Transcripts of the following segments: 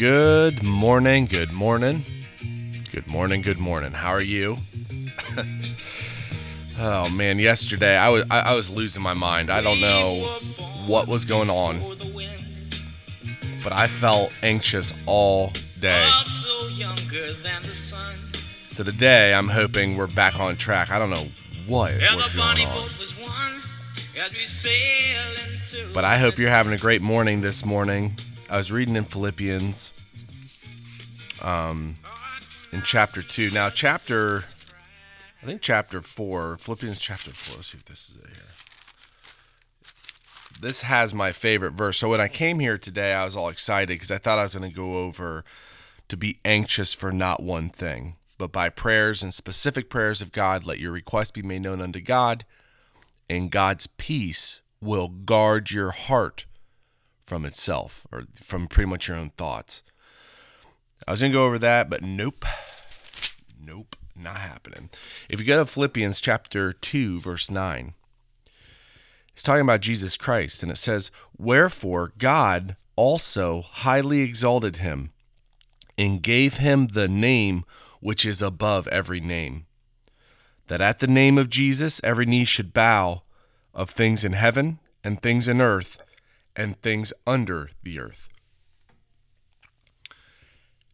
Good morning, good morning. Good morning, good morning. How are you? oh man, yesterday I was I, I was losing my mind. I don't know what was going on. But I felt anxious all day. So today I'm hoping we're back on track. I don't know what was going on. But I hope you're having a great morning this morning. I was reading in Philippians, um, in chapter two. Now, chapter, I think chapter four, Philippians chapter four. Let's see if this is it here. This has my favorite verse. So when I came here today, I was all excited because I thought I was going to go over to be anxious for not one thing, but by prayers and specific prayers of God, let your request be made known unto God, and God's peace will guard your heart from itself or from pretty much your own thoughts. I was going to go over that, but nope. Nope, not happening. If you go to Philippians chapter 2, verse 9, it's talking about Jesus Christ, and it says, Wherefore God also highly exalted him and gave him the name which is above every name, that at the name of Jesus every knee should bow of things in heaven and things in earth and things under the earth.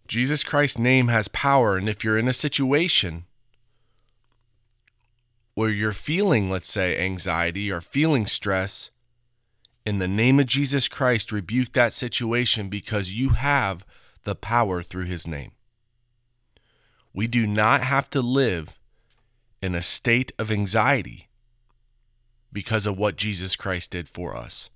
Jesus Christ's name has power, and if you're in a situation where you're feeling, let's say, anxiety or feeling stress, in the name of Jesus Christ, rebuke that situation because you have the power through his name. We do not have to live in a state of anxiety because of what Jesus Christ did for us.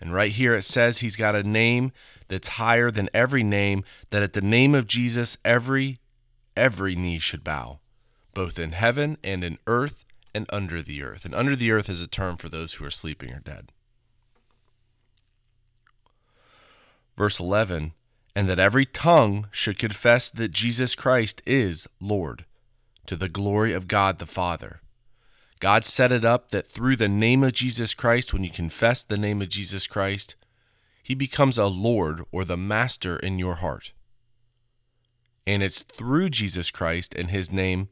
And right here it says he's got a name that's higher than every name, that at the name of Jesus every every knee should bow, both in heaven and in earth and under the earth. And under the earth is a term for those who are sleeping or dead. Verse 11, and that every tongue should confess that Jesus Christ is Lord, to the glory of God the Father. God set it up that through the name of Jesus Christ, when you confess the name of Jesus Christ, he becomes a Lord or the Master in your heart. And it's through Jesus Christ and his name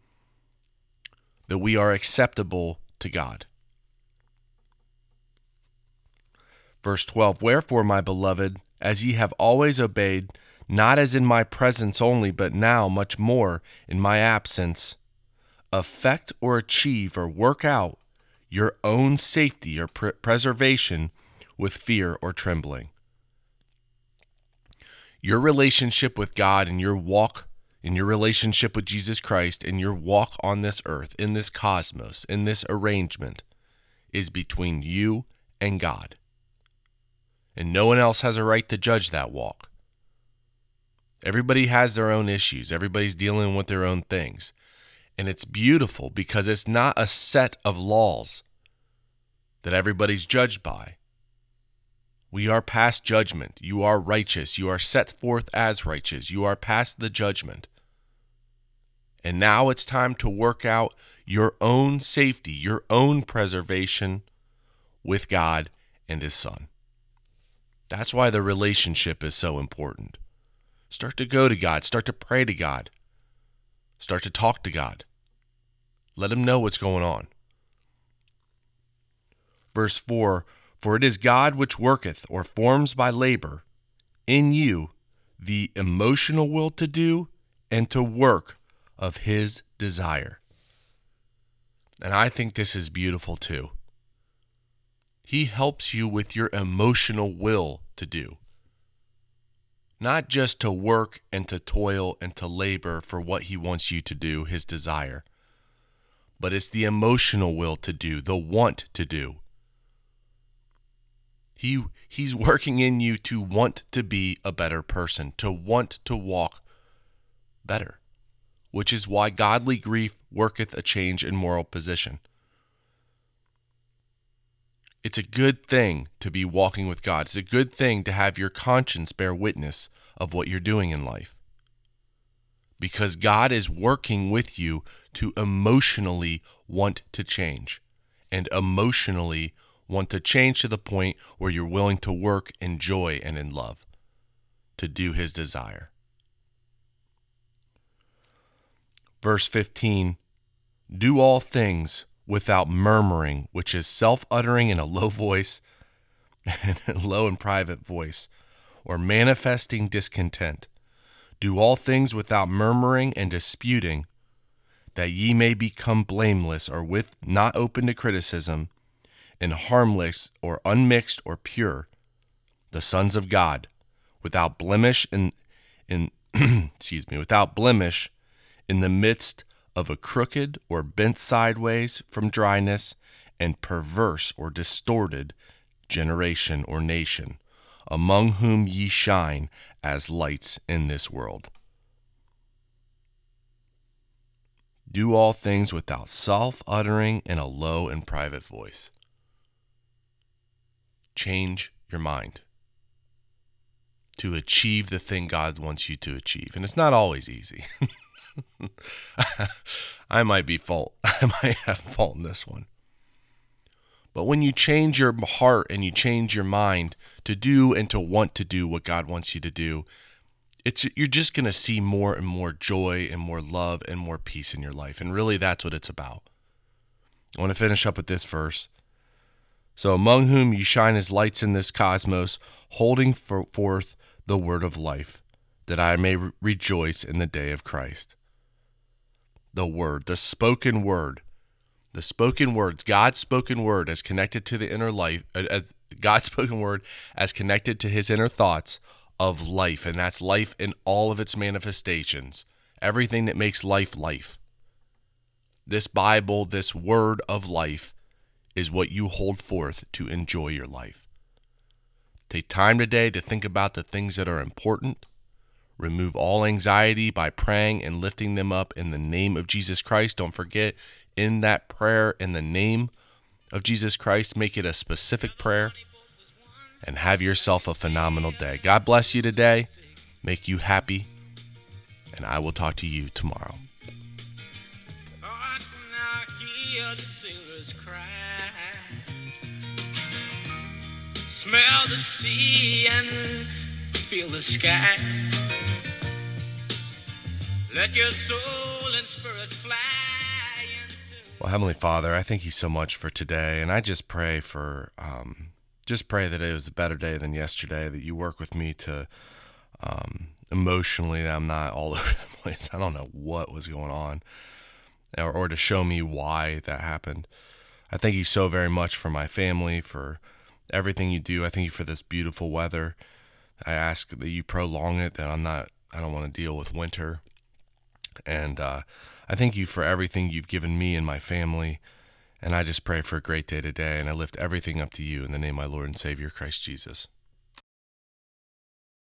that we are acceptable to God. Verse 12 Wherefore, my beloved, as ye have always obeyed, not as in my presence only, but now much more in my absence, affect or achieve or work out your own safety or pr- preservation with fear or trembling. Your relationship with God and your walk in your relationship with Jesus Christ and your walk on this earth, in this cosmos, in this arrangement, is between you and God. And no one else has a right to judge that walk. Everybody has their own issues, everybody's dealing with their own things. And it's beautiful because it's not a set of laws that everybody's judged by. We are past judgment. You are righteous. You are set forth as righteous. You are past the judgment. And now it's time to work out your own safety, your own preservation with God and His Son. That's why the relationship is so important. Start to go to God, start to pray to God, start to talk to God. Let Him know what's going on. Verse 4 For it is God which worketh or forms by labor in you the emotional will to do and to work of His desire. And I think this is beautiful too. He helps you with your emotional will to do. Not just to work and to toil and to labor for what He wants you to do, His desire, but it's the emotional will to do, the want to do. He, he's working in you to want to be a better person, to want to walk better, which is why godly grief worketh a change in moral position. It's a good thing to be walking with God. It's a good thing to have your conscience bear witness of what you're doing in life. Because God is working with you to emotionally want to change and emotionally want to change to the point where you're willing to work in joy and in love. to do his desire. Verse 15 Do all things without murmuring, which is self uttering in a low voice, low and private voice, or manifesting discontent. Do all things without murmuring and disputing, that ye may become blameless or with not open to criticism, and harmless or unmixed or pure, the sons of God, without blemish in in excuse me, without blemish in the midst of a crooked or bent sideways from dryness and perverse or distorted generation or nation, among whom ye shine as lights in this world. Do all things without self uttering in a low and private voice. Change your mind to achieve the thing God wants you to achieve. And it's not always easy. I might be fault. I might have fault in this one. But when you change your heart and you change your mind to do and to want to do what God wants you to do, it's you're just going to see more and more joy and more love and more peace in your life. And really that's what it's about. I want to finish up with this verse. So among whom you shine as lights in this cosmos, holding forth the word of life, that I may re- rejoice in the day of Christ. The word, the spoken word, the spoken words, God's spoken word as connected to the inner life, as God's spoken word as connected to his inner thoughts of life. And that's life in all of its manifestations, everything that makes life life. This Bible, this word of life, is what you hold forth to enjoy your life. Take time today to think about the things that are important. Remove all anxiety by praying and lifting them up in the name of Jesus Christ. Don't forget, in that prayer in the name of Jesus Christ. Make it a specific prayer and have yourself a phenomenal day. God bless you today, make you happy, and I will talk to you tomorrow. Smell the sea and feel the sky. Well, Heavenly Father, I thank you so much for today, and I just pray for, um, just pray that it was a better day than yesterday. That you work with me to um, emotionally, I'm not all over the place. I don't know what was going on, or, or to show me why that happened. I thank you so very much for my family, for everything you do. I thank you for this beautiful weather. I ask that you prolong it. That I'm not. I don't want to deal with winter, and. Uh, I thank you for everything you've given me and my family. And I just pray for a great day today. And I lift everything up to you in the name of my Lord and Savior, Christ Jesus.